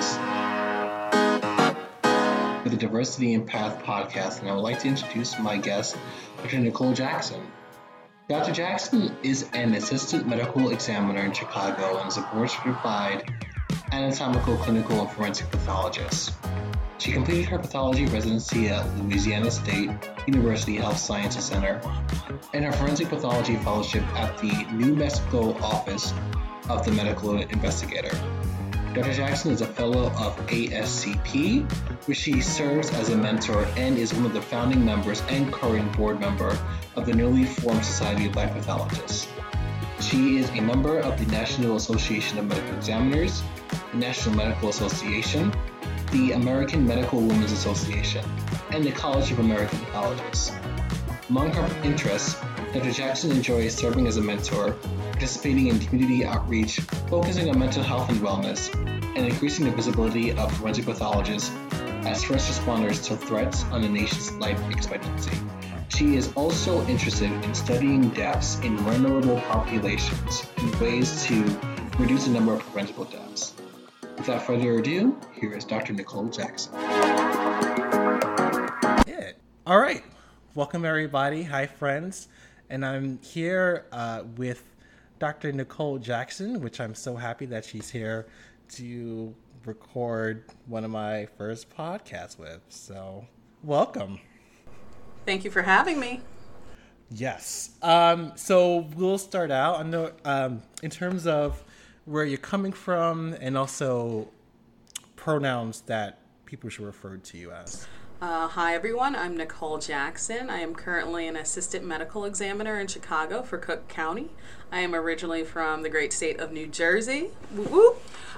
Thomas with the Diversify in Path podcast, and I would like to introduce my guest, Dr. Nicole Jackson. Dr. Jackson is an assistant medical examiner in Chicago and is a board certified anatomical, clinical, and forensic pathologist. She completed her pathology residency at Louisiana State University Health Sciences Center and her forensic pathology fellowship at the New Mexico office of the medical investigator. Dr. Jackson is a fellow of ASCP, which she serves as a mentor and is one of the founding members and current board member of the newly formed Society of Black Pathologists. She is a member of the National Association of Medical Examiners, the National Medical Association, the American Medical Women's Association, and the College of American Pathologists. Among her interests, Dr. Jackson enjoys serving as a mentor, participating in community outreach, focusing on mental health and wellness, and increasing the visibility of forensic pathologists as first responders to threats on the nation's life expectancy. She is also interested in studying deaths in vulnerable populations and ways to reduce the number of preventable deaths. Without further ado, here is Dr. Nicole Jackson. All right. Welcome, everybody. Hi, friends. And I'm here uh, with Dr. Nicole Jackson, which I'm so happy that she's here to record one of my first podcasts with. So, welcome. Thank you for having me. Yes. Um, so we'll start out. I know um, in terms of where you're coming from and also pronouns that people should refer to you as. Uh, hi, everyone. I'm Nicole Jackson. I am currently an assistant medical examiner in Chicago for Cook County. I am originally from the great state of New Jersey. Woo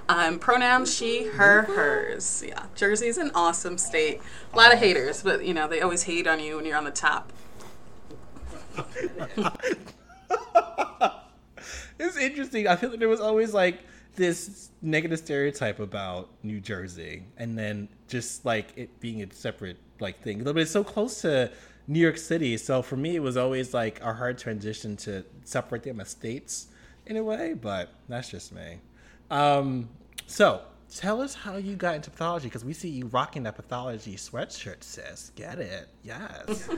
I'm pronouns she, her, hers. Yeah, Jersey's an awesome state. A lot of haters, but you know, they always hate on you when you're on the top. it's interesting. I feel like there was always like this negative stereotype about New Jersey, and then just like it being a separate like thing. But it's so close to New York City, so for me, it was always like a hard transition to separate them as states in a way. But that's just me. Um, so tell us how you got into pathology because we see you rocking that pathology sweatshirt, sis. Get it? Yes.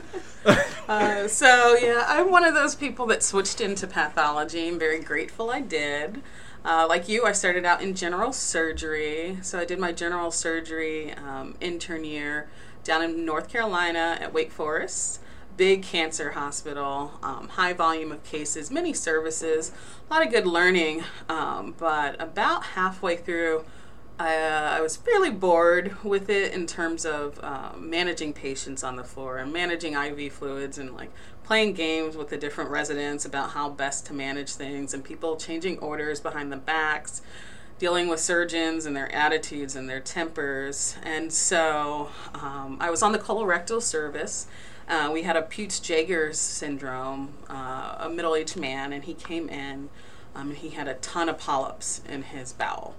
uh, so yeah, I'm one of those people that switched into pathology. I'm very grateful I did. Uh, like you, I started out in general surgery. So I did my general surgery um, intern year down in North Carolina at Wake Forest. Big cancer hospital, um, high volume of cases, many services, a lot of good learning. Um, but about halfway through, I, uh, I, was fairly bored with it in terms of uh, managing patients on the floor and managing IV fluids and like playing games with the different residents about how best to manage things and people changing orders behind the backs, dealing with surgeons and their attitudes and their tempers. And so um, I was on the colorectal service. Uh, we had a Peutz Jeghers syndrome, uh, a middle-aged man, and he came in um, and he had a ton of polyps in his bowel.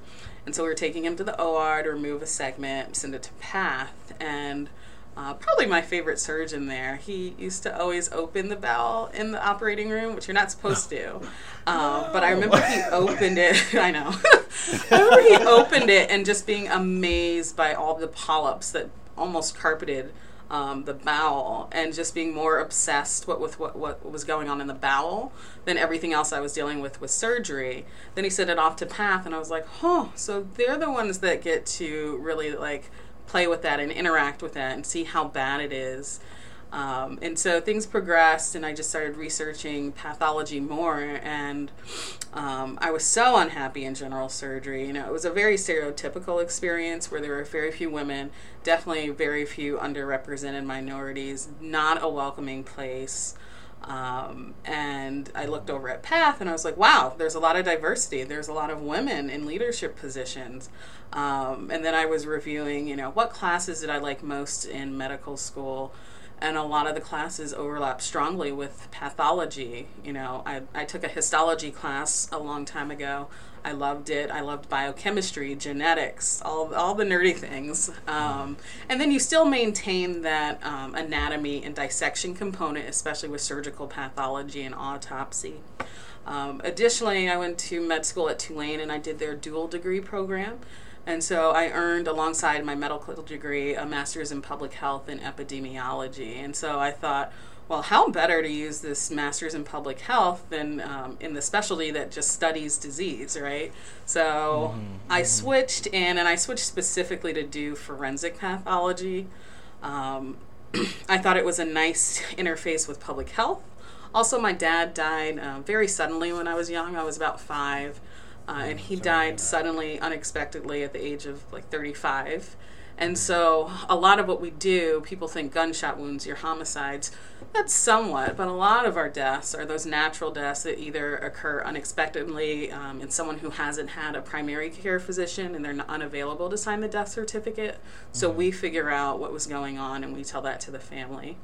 And so we were taking him to the OR to remove a segment, send it to Path, and uh, probably my favorite surgeon there. He used to always open the bowel in the operating room, which you're not supposed to. Uh, but I remember he opened it. I know. I remember he opened it and just being amazed by all the polyps that almost carpeted um, the bowel and just being more obsessed what, with what, what was going on in the bowel than everything else I was dealing with with surgery. Then he sent it off to Path, and I was like, huh, so they're the ones that get to really like play with that and interact with that and see how bad it is. Um, and so things progressed, and I just started researching pathology more. And um, I was so unhappy in general surgery. You know, it was a very stereotypical experience where there were very few women, definitely very few underrepresented minorities, not a welcoming place. Um, and I looked over at Path and I was like, wow, there's a lot of diversity. There's a lot of women in leadership positions. Um, and then I was reviewing, you know, what classes did I like most in medical school? And a lot of the classes overlap strongly with pathology. You know, I, I took a histology class a long time ago. I loved it. I loved biochemistry, genetics, all, all the nerdy things. Um, and then you still maintain that um, anatomy and dissection component, especially with surgical pathology and autopsy. Um, additionally, I went to med school at Tulane and I did their dual degree program. And so I earned, alongside my medical degree, a master's in public health and epidemiology. And so I thought, well, how better to use this master's in public health than um, in the specialty that just studies disease, right? So mm-hmm. I switched in, and I switched specifically to do forensic pathology. Um, I thought it was a nice interface with public health. Also, my dad died uh, very suddenly when I was young. I was about five. Uh, and he died suddenly, unexpectedly, at the age of like 35. And so, a lot of what we do, people think gunshot wounds, your homicides. That's somewhat, but a lot of our deaths are those natural deaths that either occur unexpectedly um, in someone who hasn't had a primary care physician and they're unavailable to sign the death certificate. So, we figure out what was going on and we tell that to the family.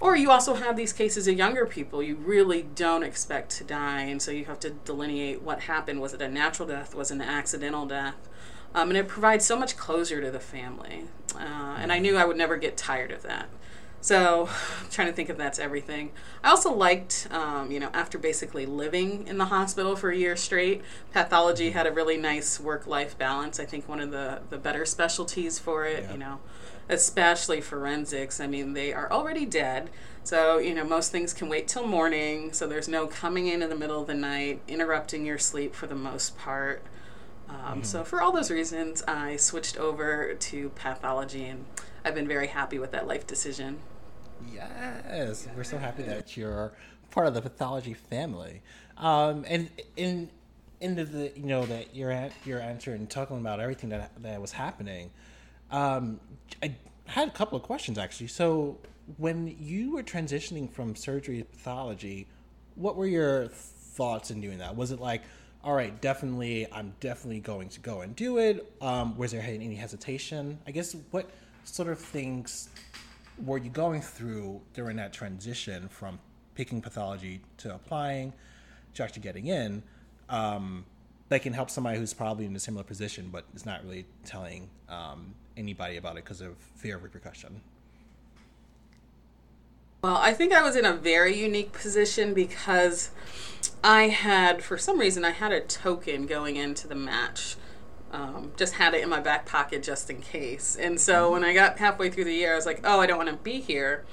Or you also have these cases of younger people you really don't expect to die, and so you have to delineate what happened. Was it a natural death? Was it an accidental death? Um, and it provides so much closure to the family. Uh, and I knew I would never get tired of that. So, I'm trying to think if that's everything. I also liked, um, you know, after basically living in the hospital for a year straight, pathology had a really nice work life balance. I think one of the, the better specialties for it, yeah. you know especially forensics. I mean, they are already dead. So, you know, most things can wait till morning. So there's no coming in in the middle of the night, interrupting your sleep for the most part. Um, mm-hmm. So, for all those reasons, I switched over to pathology and I've been very happy with that life decision. Yes, we're so happy that you're part of the pathology family. Um, and in into the you know that your your answer and talking about everything that that was happening, um, I had a couple of questions actually. So, when you were transitioning from surgery to pathology, what were your thoughts in doing that? Was it like, all right, definitely, I'm definitely going to go and do it? Um, was there any hesitation? I guess what sort of things were you going through during that transition from picking pathology to applying to actually getting in? Um, that can help somebody who's probably in a similar position but is not really telling um, anybody about it because of fear of repercussion? Well, I think I was in a very unique position because I had, for some reason, I had a token going into the match. Um, just had it in my back pocket just in case. And so mm-hmm. when I got halfway through the year, I was like, oh, I don't want to be here.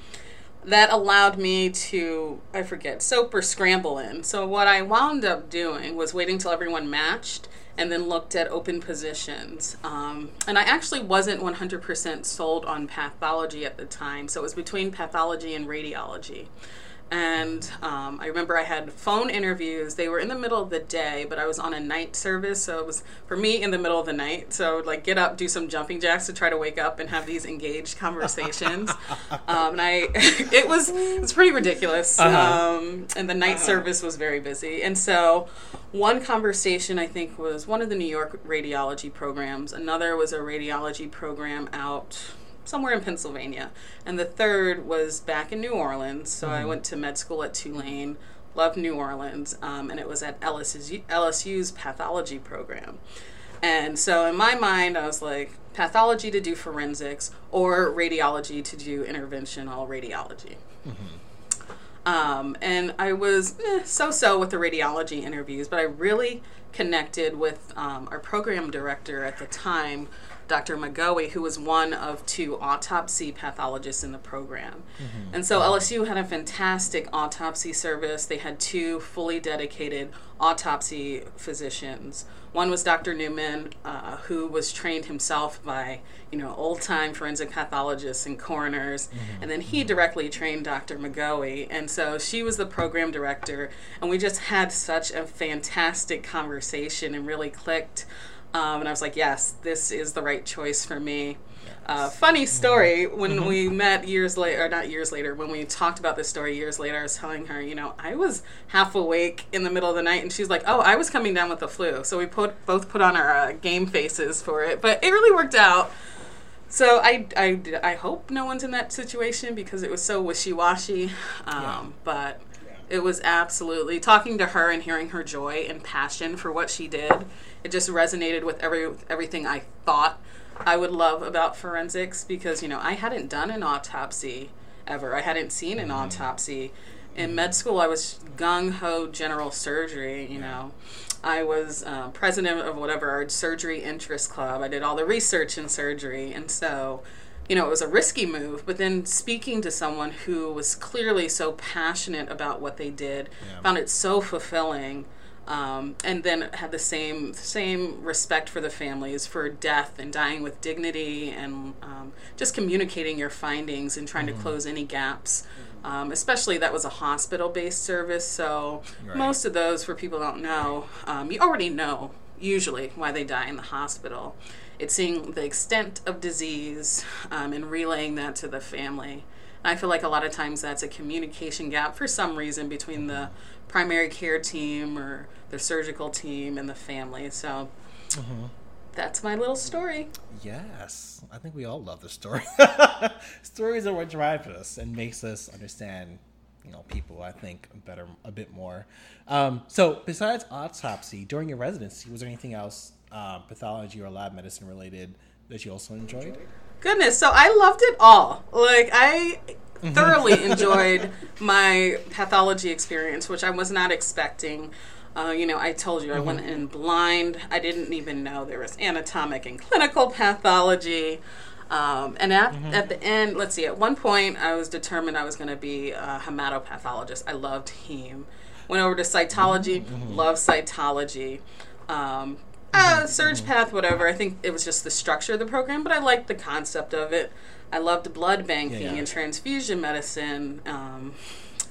That allowed me to, I forget, soap or scramble in. So what I wound up doing was waiting till everyone matched and then looked at open positions. Um, and I actually wasn't 100% sold on pathology at the time, so it was between pathology and radiology. And um, I remember I had phone interviews. They were in the middle of the day, but I was on a night service, so it was for me in the middle of the night. So I would like get up, do some jumping jacks to try to wake up and have these engaged conversations. um, and I, it was it was pretty ridiculous. Uh-huh. Um, and the night uh-huh. service was very busy. And so one conversation I think was one of the New York radiology programs. Another was a radiology program out somewhere in Pennsylvania. And the third was back in New Orleans. So mm-hmm. I went to med school at Tulane, loved New Orleans, um, and it was at LSU's, LSU's pathology program. And so in my mind, I was like, pathology to do forensics or radiology to do interventional radiology. Mm-hmm. Um, and I was eh, so so with the radiology interviews, but I really connected with um, our program director at the time, Dr. McGowey, who was one of two autopsy pathologists in the program. Mm-hmm. And so LSU had a fantastic autopsy service. They had two fully dedicated autopsy physicians. One was Dr. Newman, uh, who was trained himself by, you know, old-time forensic pathologists and coroners, mm-hmm. and then he directly trained Dr. McGowey. And so she was the program director, and we just had such a fantastic conversation and really clicked. Um, and I was like, yes, this is the right choice for me. Uh, funny story when mm-hmm. we met years later, or not years later, when we talked about this story years later, I was telling her, you know, I was half awake in the middle of the night, and she's like, "Oh, I was coming down with the flu." So we put both put on our uh, game faces for it, but it really worked out. So I, I, I hope no one's in that situation because it was so wishy washy. Um, yeah. But it was absolutely talking to her and hearing her joy and passion for what she did it just resonated with every everything I thought I would love about forensics because you know I hadn't done an autopsy ever. I hadn't seen an mm-hmm. autopsy, In med school, I was gung ho general surgery. You know, I was uh, president of whatever our surgery interest club. I did all the research in surgery, and so you know, it was a risky move, but then speaking to someone who was clearly so passionate about what they did, Yeah. found it so fulfilling, um, and then had the same same respect for the families for death and dying with dignity, and um, just communicating your findings and trying to close any gaps. Um, especially that was a hospital-based service, so Right. most of those, for people who don't know, um, you already know usually why they die in the hospital. It's seeing the extent of disease um, and relaying that to the family. I feel like a lot of times that's a communication gap for some reason between the primary care team or the surgical team and the family. So that's my little story. Yes, I think we all love the story. Stories are what drive us and makes us understand, you know, people. I think better a bit more. Um, so, besides autopsy, during your residency, was there anything else, uh, pathology or lab medicine related, that you also enjoyed? Goodness, so I loved it all. Like I thoroughly enjoyed my pathology experience, which I was not expecting. Uh, you know, I told you I went in blind. I didn't even know there was anatomic and clinical pathology. Um, and at, at the end, let's see, at one point I was determined I was going to be a hematopathologist. I loved heme. Went over to cytology, love cytology. Um, uh, surg path, whatever. I think it was just the structure of the program, but I liked the concept of it. I loved blood banking Yeah, yeah. and transfusion medicine. Um,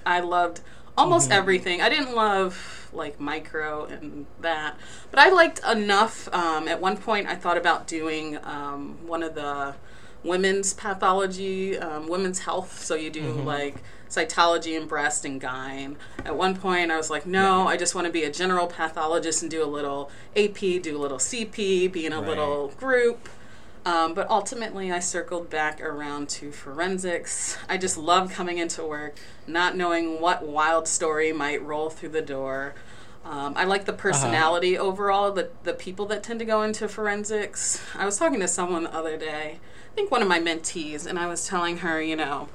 I loved almost everything. I didn't love like micro and that, but I liked enough. Um, at one point, I thought about doing um, one of the women's pathology, um, women's health. So you do like cytology and breast and gyne. At one point, I was like, no, I just want to be a general pathologist and do a little AP, do a little CP, be in a Right. little group. Um, but ultimately, I circled back around to forensics. I just love coming into work, not knowing what wild story might roll through the door. Um, I like the personality overall, the, the people that tend to go into forensics. I was talking to someone the other day, I think one of my mentees, and I was telling her, you know,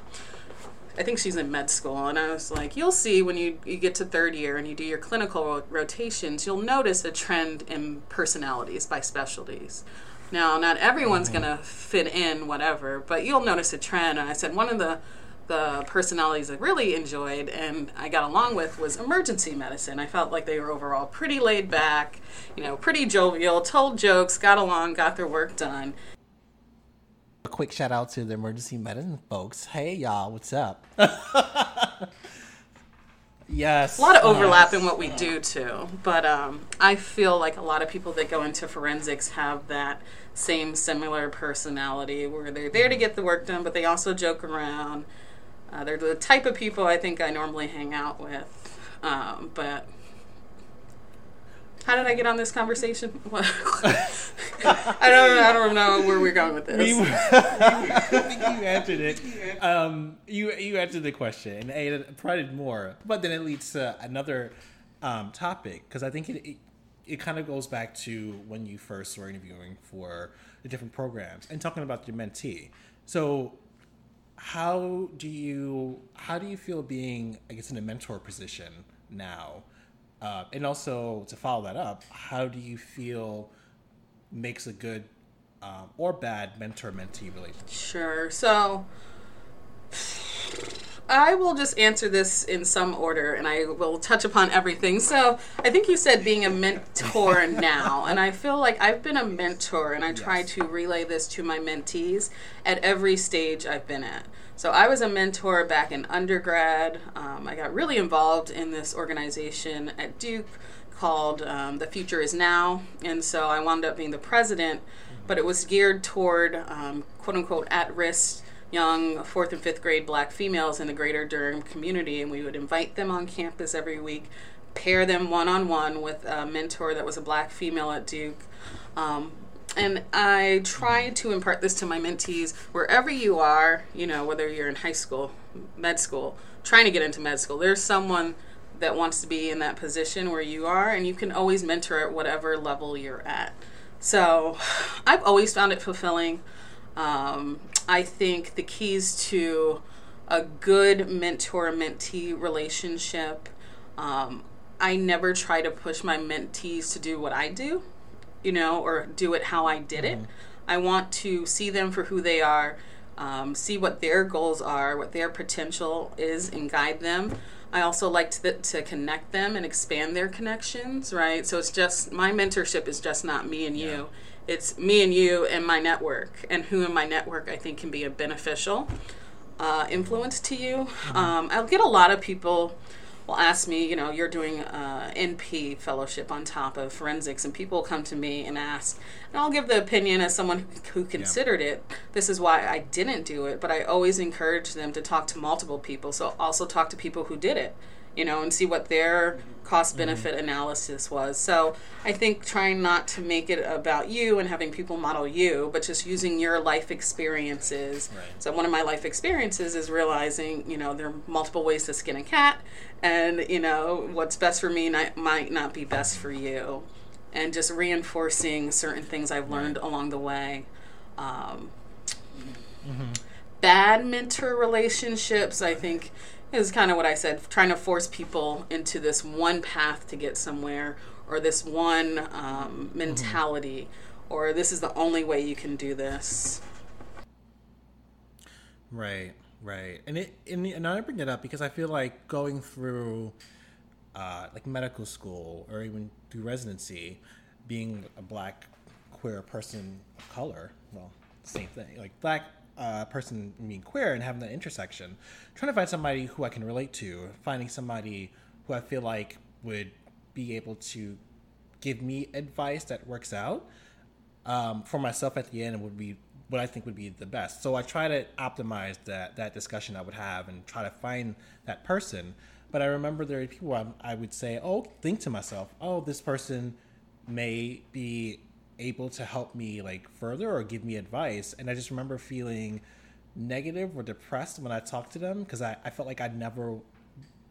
I think she's in med school, and I was like, you'll see when you, you get to third year and you do your clinical ro- rotations, you'll notice a trend in personalities by specialties. Now, not everyone's going to fit in whatever, but you'll notice a trend. And I said one of the the personalities I really enjoyed and I got along with was emergency medicine. I felt like they were overall pretty laid back, you know, pretty jovial, told jokes, got along, got their work done. A quick shout out to the emergency medicine folks. Hey, y'all, what's up? yes. a lot of overlap in what we do too. But um, i feel like a lot of people that go into forensics have that same similar personality where they're there to get the work done but they also joke around. Uh, they're the type of people i think i normally hang out with. Um, but how did I get on this conversation? I don't. I don't know where we're going with this. You, I think you answered it. Um, you you answered the question and it provided more, but then it leads to another um, topic because I think it, it it kind of goes back to when you first were interviewing for the different programs and talking about your mentee. So, how do you how do you feel being I guess in a mentor position now? Uh, and also to follow that up, how do you feel makes a good um, or bad mentor mentee relationship? Sure. So I will just answer this in some order and I will touch upon everything. So I think you said being a mentor now, and I feel like I've been a mentor and I try Yes. to relay this to my mentees at every stage I've been at. So I was a mentor back in undergrad. Um, I got really involved in this organization at Duke called um, The Future Is Now. And so I wound up being the president, but it was geared toward um, quote unquote at risk young fourth and fifth grade black females in the greater Durham community. And we would invite them on campus every week, pair them one on one with a mentor that was a black female at Duke. Um, and I try to impart this to my mentees wherever you are, you know, whether you're in high school, med school, trying to get into med school, there's someone that wants to be in that position where you are, and you can always mentor at whatever level you're at. So I've always found it fulfilling. Um, I think the keys to a good mentor mentee relationship. Um, I never try to push my mentees to do what I do, you know, or do it how I did it. I want to see them for who they are, um, see what their goals are, what their potential is, and guide them. I also like to, to connect them and expand their connections, right? So it's just my mentorship is just not me and you. It's me and you and my network, and who in my network I think can be a beneficial uh, influence to you. Um, I'll get a lot of people will ask me, you know, you're doing uh, NP fellowship on top of forensics, and people come to me and ask, and I'll give the opinion as someone who considered it. This is why I didn't do it, but I always encourage them to talk to multiple people. So also talk to people who did it, you know, and see what their cost benefit analysis was. So I think trying not to make it about you and having people model you, but just using your life experiences. Right. So one of my life experiences is realizing, you know, there are multiple ways to skin a cat, and you know what's best for me not, might not be best for you, and just reinforcing certain things I've learned along the way. Um, Bad mentor relationships, I think, is kind of what I said, trying to force people into this one path to get somewhere, or this one um, mentality, or this is the only way you can do this. Right, right, and it and, and I bring it up because I feel like going through uh, like medical school or even through residency, being a black queer person of color, well, same thing, like black uh, person being queer and having that intersection, trying to find somebody who I can relate to, finding somebody who I feel like would be able to give me advice that works out um, for myself at the end would be what I think would be the best. So I try to optimize that that discussion I would have and try to find that person. But I remember there are people I, I would say, oh, think to myself, oh, this person may be able to help me like further or give me advice. And I just remember feeling negative or depressed when I talked to them because I, I felt like I'd never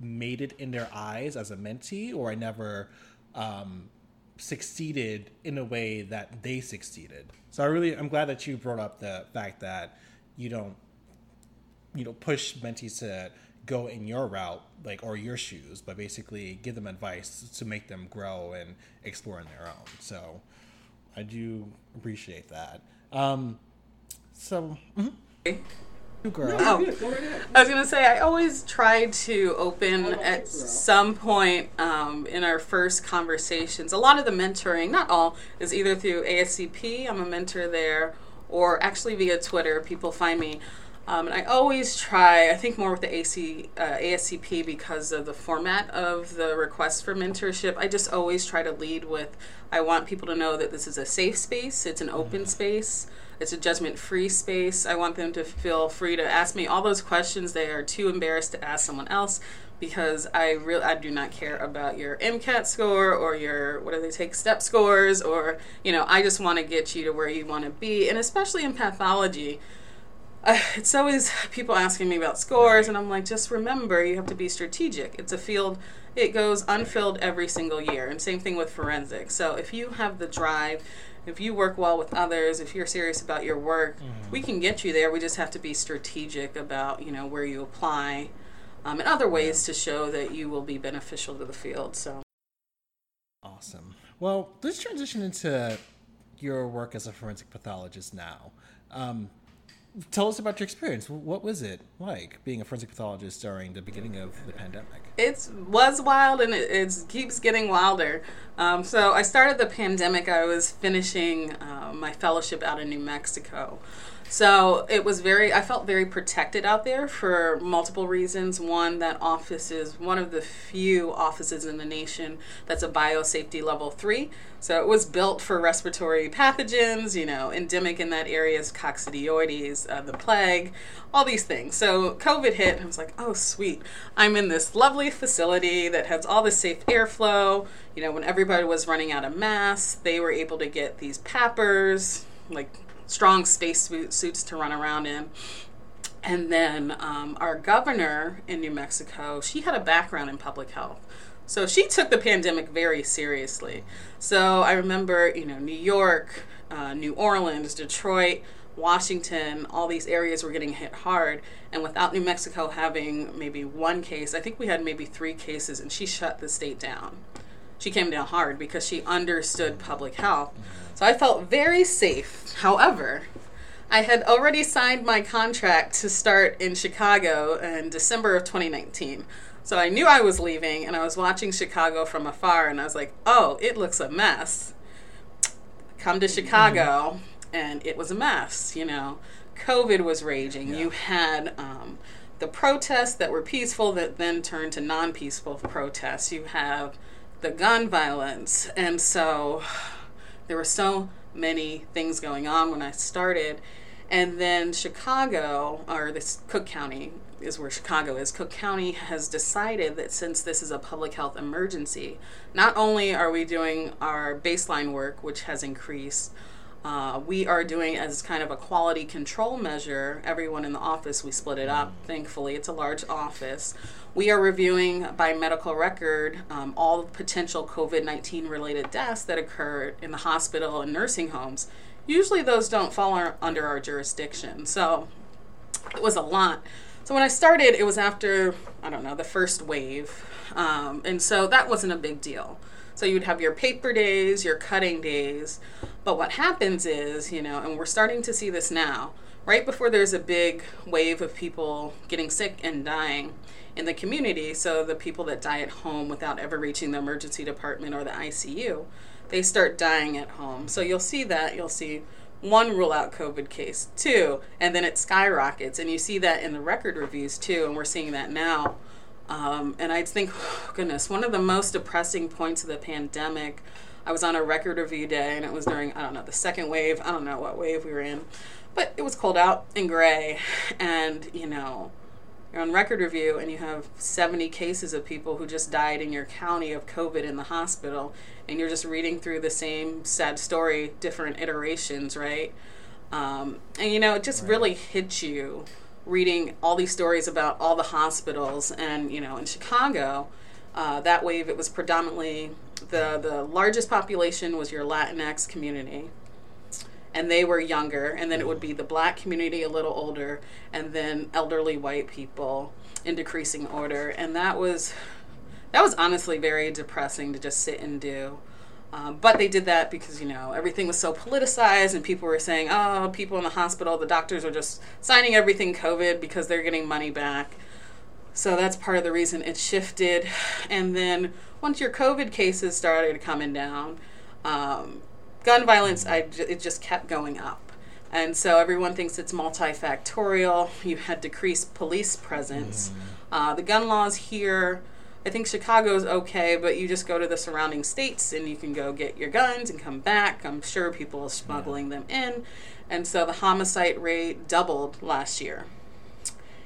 made it in their eyes as a mentee or I never um, succeeded in a way that they succeeded. So I really I'm glad that you brought up the fact that you don't you know push mentees to go in your route like or your shoes, but basically give them advice to make them grow and explore on their own. So I do appreciate that. Um, so mhm. you girl. Oh, I was gonna say I always try to open at some point um, in our first conversations. A lot of the mentoring, not all, is either through ASCP. I'm a mentor there, or actually via Twitter. People find me. Um, and I always try, I think more with the AC, uh, ASCP because of the format of the request for mentorship. I just always try to lead with I want people to know that this is a safe space, it's an open space, it's a judgment free space. I want them to feel free to ask me all those questions they are too embarrassed to ask someone else because I really I do not care about your MCAT score or your what do they take step scores or you know I just want to get you to where you want to be and especially in pathology uh, it's always people asking me about scores, and I'm like, just remember, you have to be strategic. It's a field, it goes unfilled every single year, and same thing with forensics. So if you have the drive, if you work well with others, if you're serious about your work, we can get you there. We just have to be strategic about, you know, where you apply, um, and other ways to show that you will be beneficial to the field. So. Awesome. Well, let's transition into your work as a forensic pathologist now. Um, tell us about your experience. What was it like being a forensic pathologist during the beginning of the pandemic? It was wild and it, keeps getting wilder. Um, so I started the pandemic. I was finishing uh, my fellowship out in New Mexico. So it was very, I felt very protected out there for multiple reasons. One, that office is one of the few offices in the nation that's a biosafety level three. So it was built for respiratory pathogens, you know, endemic in that area is coccidioides, uh, the plague, all these things. So COVID hit, I was like, oh, sweet. I'm in this lovely facility that has all this safe airflow. You know, when everybody was running out of masks, they were able to get these PAPRs, like strong space suits to run around in. And then um, our governor in New Mexico, she had a background in public health. So she took the pandemic very seriously. So I remember, you know, New York, uh, New Orleans, Detroit, Washington, all these areas were getting hit hard. And without New Mexico having maybe one case, I think we had maybe three cases, and she shut the state down. She came down hard because she understood public health. So I felt very safe. However, I had already signed my contract to start in Chicago in December of 2019. So I knew I was leaving, and I was watching Chicago from afar, and I was like, oh, it looks a mess. Come to Chicago, and it was a mess, you know. COVID was raging. Yeah. You had um, the protests that were peaceful that then turned to non peaceful protests. You have the gun violence. And so there were so many things going on when I started. And then Chicago, or this Cook County is where Chicago is. Cook County has decided that since this is a public health emergency, not only are we doing our baseline work, which has increased, uh, we are doing as kind of a quality control measure. Everyone in the office, we split it up. Thankfully, it's a large office. We are reviewing by medical record um, all potential COVID 19 related deaths that occurred in the hospital and nursing homes. Usually, those don't fall our, under our jurisdiction. So, it was a lot. So when I started, it was after I don't know the first wave, um, and so that wasn't a big deal. So you'd have your paper days, your cutting days, but what happens is, you know, and we're starting to see this now. Right before there's a big wave of people getting sick and dying in the community, so the people that die at home without ever reaching the emergency department or the ICU, they start dying at home. So you'll see that. You'll see one rule out COVID case, two, and then it skyrockets. And you see that in the record reviews too, and we're seeing that now. Um, and I think, oh, goodness, one of the most depressing points of the pandemic, I was on a record review day, and it was during, I don't know, the second wave. I don't know what wave we were in, but it was cold out and gray. And, you know, you're on record review and you have 70 cases of people who just died in your county of COVID in the hospital, and you're just reading through the same sad story, different iterations, right? Um, and you know, it just really hits you reading all these stories about all the hospitals. And you know, in Chicago, uh, that wave it was predominantly the the largest population was your Latinx community, and they were younger, and then it would be the black community a little older, and then elderly white people in decreasing order, and that was that was honestly very depressing to just sit and do. Um, but they did that because you know everything was so politicized, and people were saying, "Oh, people in the hospital, the doctors are just signing everything COVID because they're getting money back." So that's part of the reason it shifted. And then once your COVID cases started coming down, um, gun violence, I it just kept going up. And so everyone thinks it's multifactorial. You had decreased police presence. Uh, the gun laws here, I think Chicago's okay, but you just go to the surrounding states and you can go get your guns and come back. I'm sure people are smuggling them in. And so the homicide rate doubled last year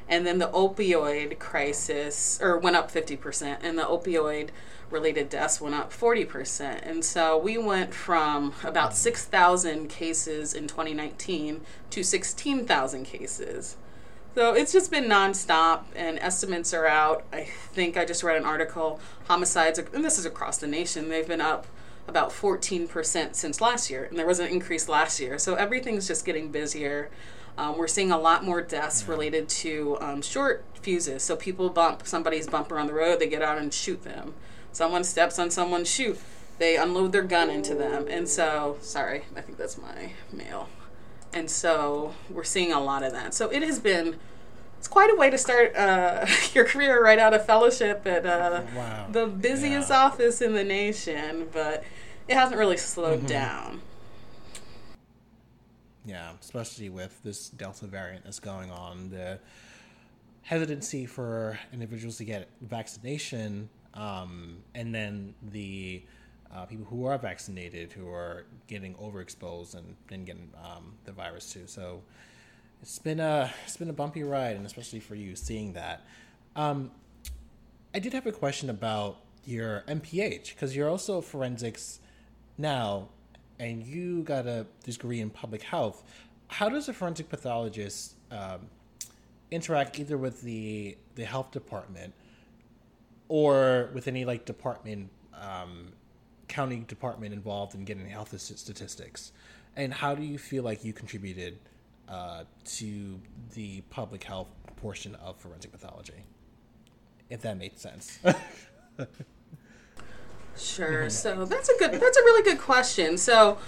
and then the opioid crisis or went up 50% and the opioid related deaths went up 40% and so we went from about 6000 cases in 2019 to 16000 cases. So it's just been nonstop and estimates are out. I think i just read an article homicides and this is across the nation they've been up about 14% since last year and there was an increase last year. So everything's just getting busier um, we're seeing a lot more deaths related to um, short fuses. So people bump somebody's bumper on the road, they get out and shoot them. Someone steps on someone's shoe, they unload their gun into them. And so, sorry, I think that's my mail. And so we're seeing a lot of that. So it has been. It's quite a way to start uh, your career right out of fellowship at uh, Wow. the busiest Yeah. office in the nation, but it hasn't really slowed Mm-hmm. down. Yeah, especially with this Delta variant that's going on, the hesitancy for individuals to get vaccination, um, and then the uh, people who are vaccinated who are getting overexposed and, and getting um, the virus too. So it's been a it's been a bumpy ride, and especially for you seeing that. Um, I did have a question about your MPH because you're also forensics now, and you got a degree in public health. How does a forensic pathologist um, interact either with the the health department or with any like department, um, county department involved in getting health statistics? And how do you feel like you contributed uh, to the public health portion of forensic pathology. If that makes sense. Sure. So that's a good. That's a really good question. So,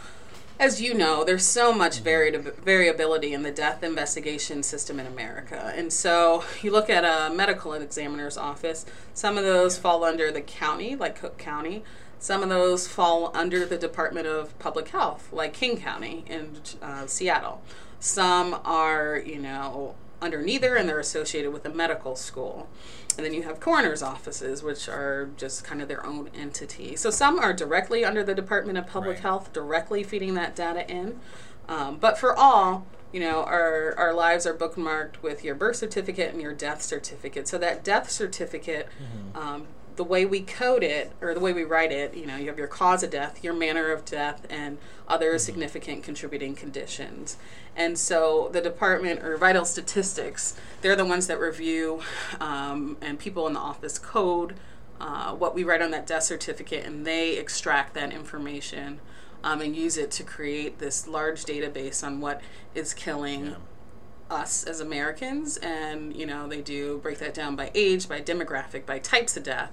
as you know, there's so much varied variability in the death investigation system in America, and so you look at a medical examiner's office. Some of those fall under the county, like Cook County. Some of those fall under the Department of Public Health, like King County in uh, Seattle. Some are, you know, under neither, and they're associated with a medical school. And then you have coroner's offices, which are just kind of their own entity. So some are directly under the Department of Public Right. Health, directly feeding that data in. Um, but for all, you know, our, our lives are bookmarked with your birth certificate and your death certificate. So that death certificate, um, the way we code it or the way we write it, you know, you have your cause of death, your manner of death, and other significant contributing conditions. And so the department or vital statistics, they're the ones that review um, and people in the office code uh, what we write on that death certificate, and they extract that information um, and use it to create this large database on what is killing us as Americans, and you know they do break that down by age, by demographic, by types of death,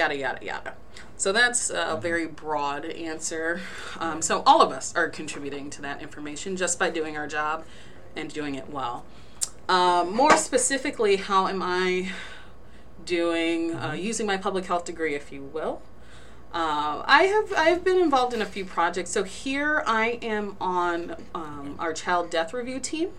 yada yada yada. So that's a very broad answer. Um, so all of us are contributing to that information just by doing our job and doing it well. Um, more specifically, how am I doing uh, using my public health degree, if you will? Uh, I have I've been involved in a few projects. So here I am on um, our child death review team.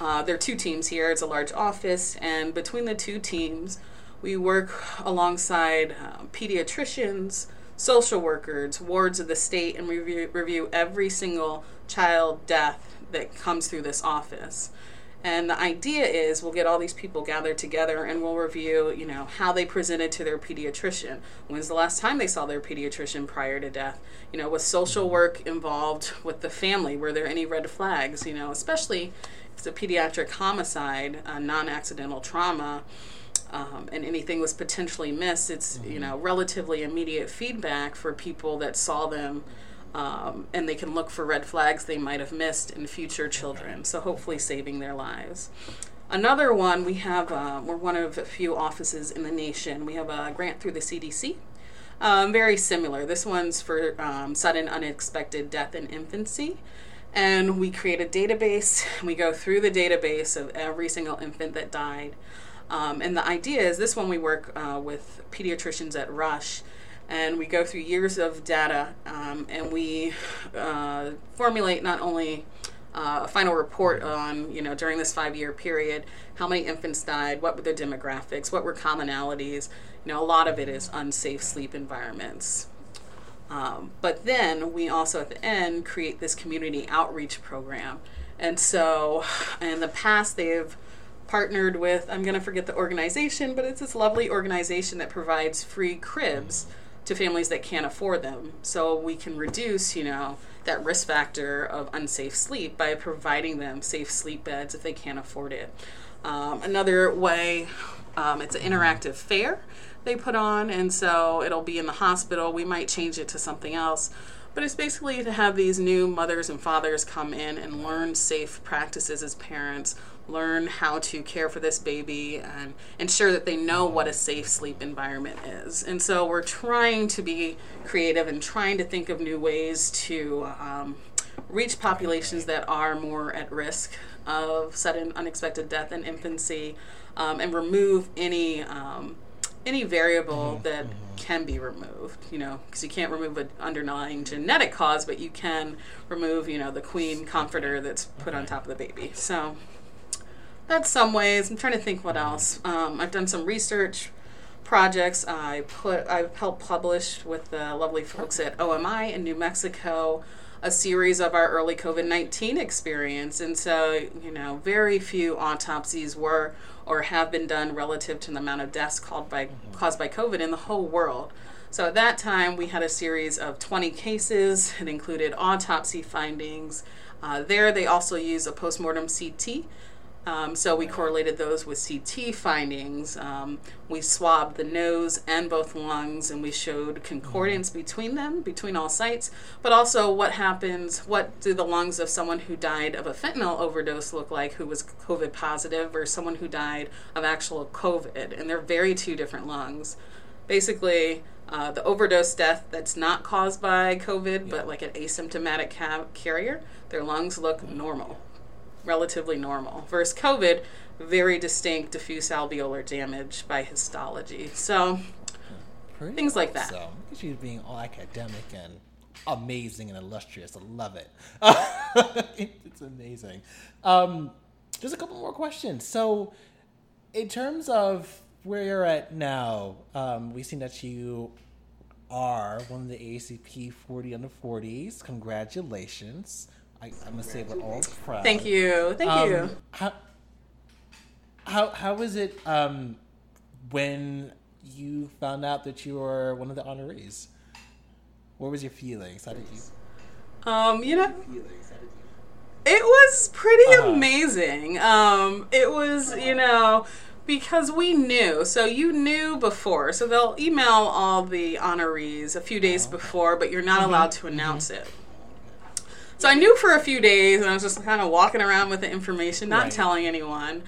Uh, there are two teams here. It's a large office, and between the two teams, we work alongside uh, pediatricians, social workers, wards of the state, and review, review every single child death that comes through this office. And the idea is we'll get all these people gathered together and we'll review, you know, how they presented to their pediatrician. When's the last time they saw their pediatrician prior to death? You know, was social work involved with the family? Were there any red flags? You know, especially if it's a pediatric homicide, a non-accidental trauma, um, and anything was potentially missed. It's you know relatively immediate feedback for people that saw them um, and they can look for red flags they might have missed in future children. So hopefully saving their lives. Another one we have, uh, we're one of a few offices in the nation. We have a grant through the CDC. Um, very similar. This one's for um, sudden unexpected death in infancy. And we create a database. We go through the database of every single infant that died. Um, and the idea is this one we work uh, with pediatricians at Rush and we go through years of data um, and we uh, formulate not only uh, a final report on you know during this five year period how many infants died what were their demographics what were commonalities you know a lot of it is unsafe sleep environments. Um, but then we also at the end create this community outreach program. And so in the past they've partnered with i'm going to forget the organization but it's this lovely organization that provides free cribs to families that can't afford them. So we can reduce, you know, that risk factor of unsafe sleep by providing them safe sleep beds if they can't afford it. Um, another way, um, it's an interactive fair they put on, and so it'll be in the hospital. We might change it to something else. But it's basically to have these new mothers and fathers come in and learn safe practices as parents, learn how to care for this baby, and ensure that they know what a safe sleep environment is. And so we're trying to be creative and trying to think of new ways to um, reach populations that are more at risk of sudden unexpected death in infancy um, and remove any. Um, any variable that can be removed, you know, because you can't remove an underlying genetic cause, but you can remove, you know, the queen comforter that's put on top of the baby. So that's some ways. I'm trying to think what else. Um, I've done some research projects. I put I've helped publish with the lovely folks at OMI in New Mexico a series of our early COVID 19 experience. And so, you know, very few autopsies were or have been done relative to the amount of deaths caused by, caused by COVID in the whole world. So at that time, we had a series of 20 cases. It included autopsy findings. Uh, there, they also use a postmortem CT Um, so we correlated those with CT findings. Um, we swabbed the nose and both lungs, and we showed concordance between them, between all sites. But also, what happens? What do the lungs of someone who died of a fentanyl overdose look like, who was COVID positive, or someone who died of actual COVID? And they're very two different lungs. Basically, uh, the overdose death that's not caused by COVID, but like an asymptomatic ca- carrier, their lungs look normal relatively normal. Versus COVID, very distinct diffuse alveolar damage by histology. So Pretty Things like that. So look at you being all academic and amazing and illustrious. I love it. it's amazing. Um, just a couple more questions. So, in terms of where you're at now, um, we've seen that you are one of the ASCP 40 under 40s. Congratulations. I, I'm gonna say we're all proud. thank you, thank Um, you. How how how was it um, when you found out that you were one of the honorees? What was your feelings? How did you? Um, you know, Feelings. How did you? It was pretty Uh-huh. amazing. Um, it was, you know, because we knew. So you knew before. So they'll email all the honorees a few days before, but you're not allowed to announce it. So I knew for a few days, and I was just kind of walking around with the information, not Right. telling anyone.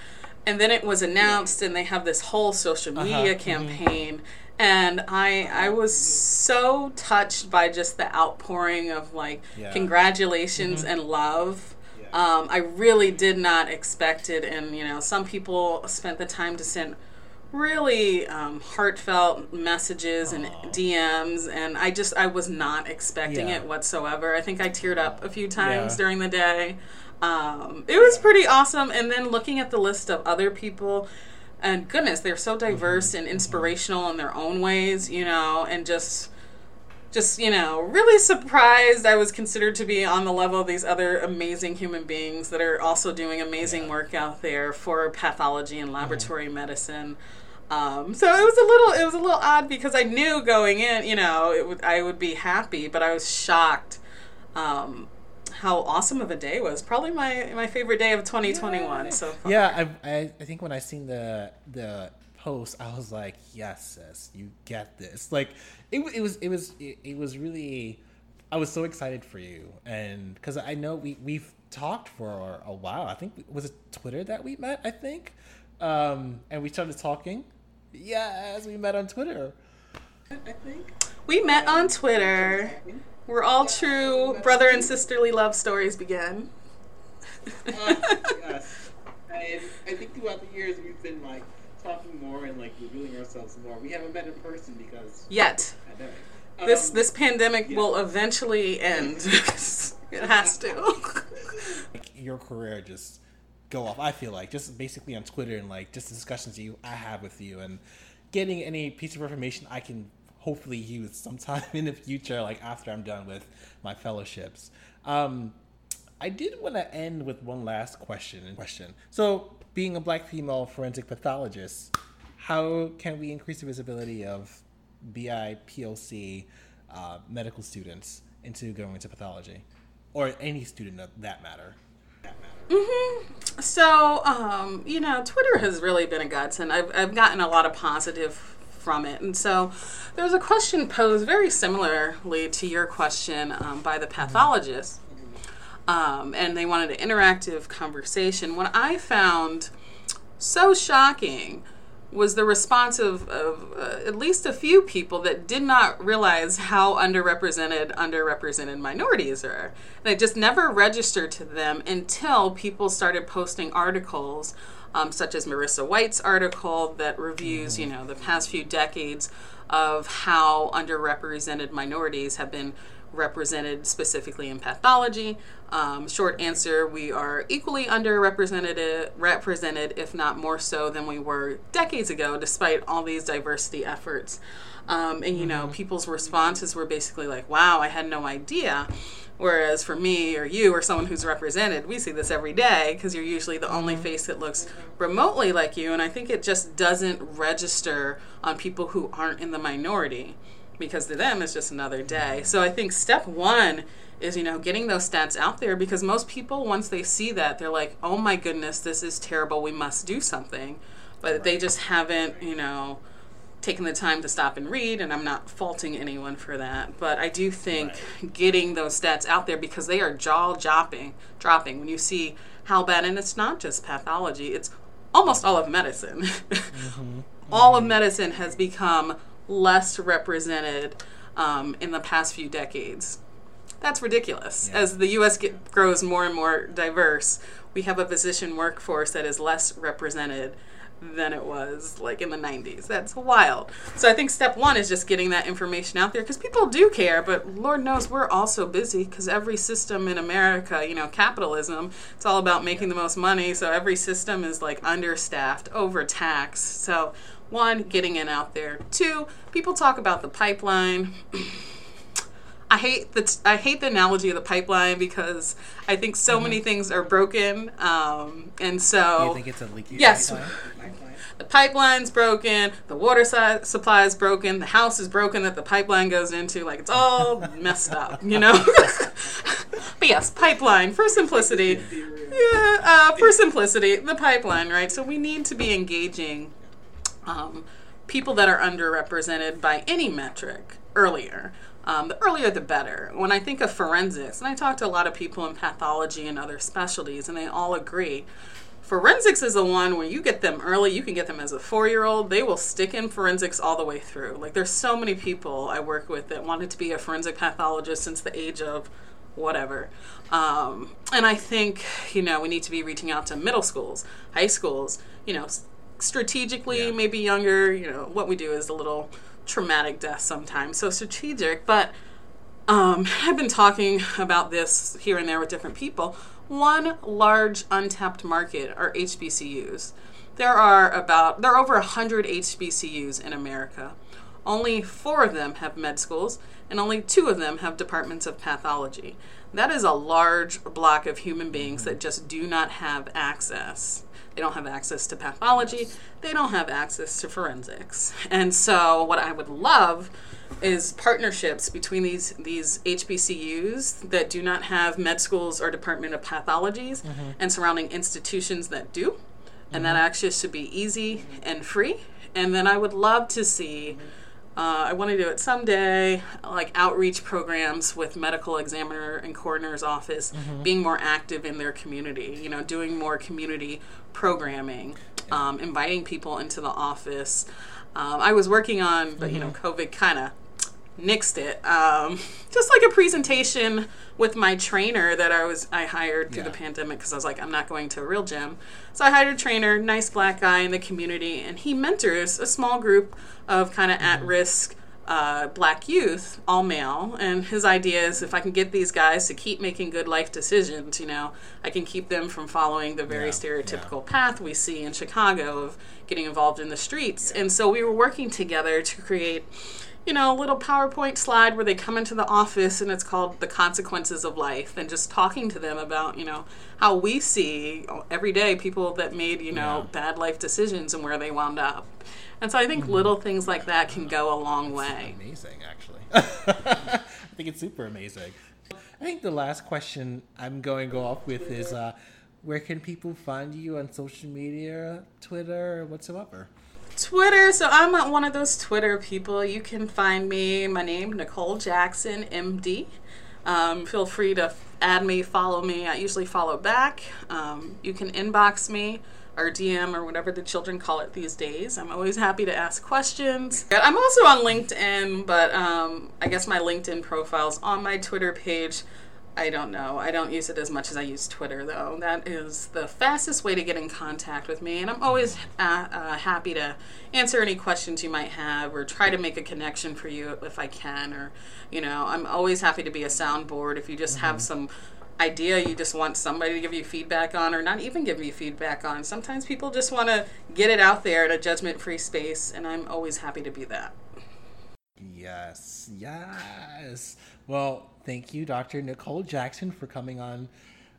And then it was announced, and they have this whole social media Uh-huh. campaign. And I, I was so touched by just the outpouring of like Yeah. congratulations and love. Um, I really did not expect it, and you know, some people spent the time to send really um, heartfelt messages and DMs, and I just I was not expecting Yeah. it whatsoever. I think I teared up a few times Yeah. during the day. Um, it was pretty awesome, and then looking at the list of other people, and goodness, they're so diverse and inspirational in their own ways, you know, and just just you know really surprised i was considered to be on the level of these other amazing human beings that are also doing amazing work out there for pathology and laboratory medicine. Um, so it was a little it was a little odd because i knew going in you know it would i would be happy but i was shocked um, how awesome of a day was. Probably my my favorite day of 2021 so far. Yeah, I, I I think when I seen the the post, I was like, yes, sis, you get this. Like, it, it was it was it, it was really. I was so excited for you, and because I know we we've talked for a while. I think was it Twitter that we met. I think, um, and we started talking. Yes, we met on Twitter. I think. we met on twitter We're all true brother and sisterly love stories began yes. And I think throughout the years we've been like talking more and like revealing ourselves more. We haven't met in person because yet pandemic. this Um, this pandemic yeah. will eventually end. it has to. like your career just go off. I feel like just basically on Twitter and like just the discussions you I have with you and getting any piece of information I can hopefully use sometime in the future, like after I'm done with my fellowships. Um, I did want to end with one last question. Question. So, being a black female forensic pathologist, how can we increase the visibility of BI POC uh, medical students into going into pathology, or any student of that matter? Mm-hmm. So, um, you know, Twitter has really been a godsend. I've, I've gotten a lot of positive from it. And so there was a question posed very similarly to your question um, by the pathologist. Um, and they wanted an interactive conversation. What I found so shocking was the response of, of uh, at least a few people that did not realize how underrepresented underrepresented minorities are and it just never registered to them until people started posting articles um, such as marissa white's article that reviews you know the past few decades of how underrepresented minorities have been represented specifically in pathology. Um, short answer: We are equally underrepresented, represented, if not more so than we were decades ago, despite all these diversity efforts. Um, and you know, people's responses were basically like, "Wow, I had no idea." Whereas for me or you or someone who's represented, we see this every day because you're usually the only face that looks remotely like you. And I think it just doesn't register on people who aren't in the minority because to them it's just another day. So I think step one is you know getting those stats out there because most people once they see that they're like oh my goodness this is terrible. We must do something. But they just haven't you know taken the time to stop and read and i'm not faulting anyone for that. But i do think Right. getting those stats out there because they are jaw dropping. Dropping when you see how bad and it's not just pathology it's almost all of medicine. All of medicine has become less represented um, in the past few decades that's ridiculous. Yeah. As the U.S. Get, grows more and more diverse, we have a physician workforce that is less represented than it was like in the 90s. That's wild. So I think step one is just getting that information out there because people do care, but Lord knows we're also busy because every system in America, you know, capitalism, it's all about making the most money. So every system is like understaffed, overtaxed. So one, getting it out there. Two, people talk about the pipeline. I hate the t- I hate the analogy of the pipeline because I think so many things are broken, um, and so You think it's a leaky Yes. pipeline? the pipeline's broken, the water si- supply is broken, the house is broken that the pipeline goes into. Like it's all messed up, you know. but yes, pipeline for simplicity. Yeah, uh, for simplicity, the pipeline, right? So we need to be engaging um, people that are underrepresented by any metric earlier. Um, the earlier, the better. When I think of forensics, and I talk to a lot of people in pathology and other specialties, and they all agree. Forensics is the one where you get them early. You can get them as a four year old. They will stick in forensics all the way through. Like, there's so many people I work with that wanted to be a forensic pathologist since the age of whatever. Um, and I think, you know, we need to be reaching out to middle schools, high schools, you know, strategically, Yeah. maybe younger. You know, what we do is a little traumatic death sometimes. So strategic, but um, I've been talking about this here and there with different people. One large untapped market are HBCUs. There are about there are over 100 HBCUs in America. Only 4 of them have med schools and only 2 of them have departments of pathology. That is a large block of human beings that just do not have access. They don't have access to pathology. They don't have access to forensics. And so, what I would love is partnerships between these these HBCUs that do not have med schools or department of pathologies mm-hmm. and surrounding institutions that do. And that mm-hmm. access should be easy and free. And then I would love to see mm-hmm. Uh, I want to do it someday, like outreach programs with medical examiner and coroner's office being more active in their community, you know, doing more community programming, um, inviting people into the office. Um, I was working on, but you know, COVID kind of nixed it. Um, just like a presentation with my trainer that I was I hired through Yeah. the pandemic because I was like I'm not going to a real gym. So I hired a trainer, nice black guy in the community, and he mentors a small group of kind of at risk. Uh, black youth, all male, and his idea is if I can get these guys to keep making good life decisions, you know, I can keep them from following the very Yeah, stereotypical path we see in Chicago of getting involved in the streets. And so we were working together to create you know, a little PowerPoint slide where they come into the office and it's called The Consequences of Life and just talking to them about, you know, how we see every day people that made, you know, Yeah. bad life decisions and where they wound up. And so I think little things like that can go a long way. amazing, actually. I think it's super amazing. I think the last question I'm going to go off with is uh, where can people find you on social media, Twitter, or whatsoever? Twitter. So I'm one of those Twitter people. You can find me, my name, Nicole Jackson, MD. Um, feel free to add me, follow me. I usually follow back. Um, you can inbox me or DM or whatever the children call it these days. I'm always happy to ask questions. I'm also on LinkedIn, but um, I guess my LinkedIn profile's on my Twitter page. I don't know. I don't use it as much as I use Twitter, though. That is the fastest way to get in contact with me, and I'm always uh, uh, happy to answer any questions you might have or try to make a connection for you if I can. Or, you know, I'm always happy to be a soundboard if you just have some idea you just want somebody to give you feedback on, or not even give you feedback on. Sometimes people just want to get it out there in a judgment free space, and I'm always happy to be that. Yes, yes. Well, thank you, Dr. Nicole Jackson, for coming on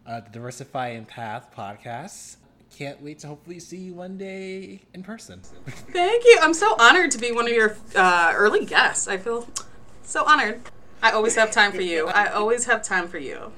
uh, the Diversify in Path podcast. Can't wait to hopefully see you one day in person. Thank you. I'm so honored to be one of your uh, early guests. I feel so honored. I always have time for you. I always have time for you.